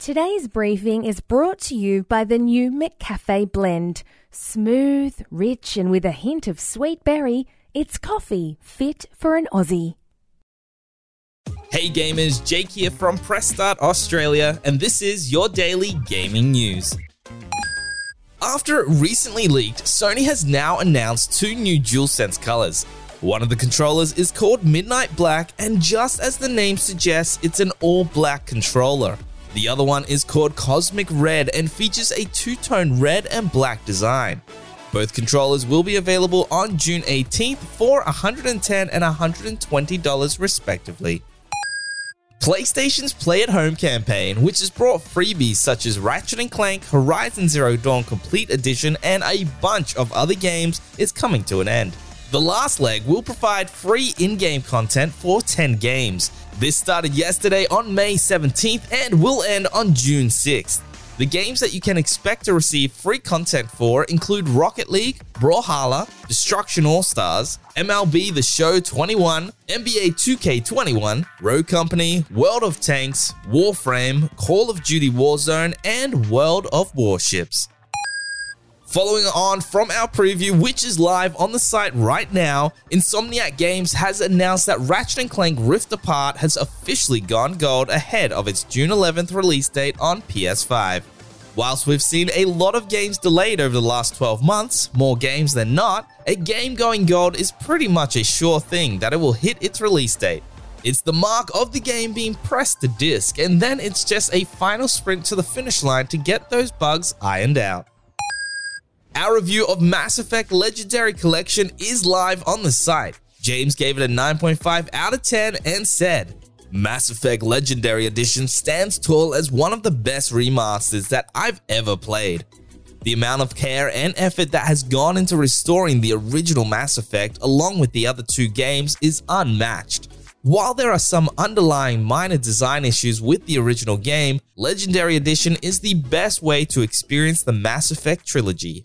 Today's briefing is brought to you by the new McCafe blend. Smooth, rich, and with a hint of sweet berry, it's coffee fit for an Aussie. Hey gamers, Jake here from Press Start Australia, and this is your daily gaming news. After it recently leaked, Sony has now announced two new DualSense colors. One of the controllers is called Midnight Black, and just as the name suggests, it's an all black controller. The other one is called Cosmic Red and features a two-tone red and black design. Both controllers will be available on June 18th for 110 and $120 respectively. PlayStation's Play at Home campaign, which has brought freebies such as Ratchet & Clank, Horizon Zero Dawn Complete Edition, and a bunch of other games, is coming to an end. The last leg will provide free in-game content for 10 games. This started yesterday on May 17th and will end on June 6th. The games that you can expect to receive free content for include Rocket League, Brawlhalla, Destruction All Stars, MLB The Show 21, NBA 2K21, Rogue Company, World of Tanks, Warframe, Call of Duty Warzone, and World of Warships. Following on from our preview, which is live on the site right now, Insomniac Games has announced that Ratchet & Clank Rift Apart has officially gone gold ahead of its June 11th release date on PS5. Whilst we've seen a lot of games delayed over the last 12 months, more games than not, a game going gold is pretty much a sure thing that it will hit its release date. It's the mark of the game being pressed to disk, and then it's just a final sprint to the finish line to get those bugs ironed out. Our review of Mass Effect Legendary Collection is live on the site. James gave it a 9.5 out of 10 and said, Mass Effect Legendary Edition stands tall as one of the best remasters that I've ever played. The amount of care and effort that has gone into restoring the original Mass Effect along with the other two games is unmatched. While there are some underlying minor design issues with the original game, Legendary Edition is the best way to experience the Mass Effect trilogy,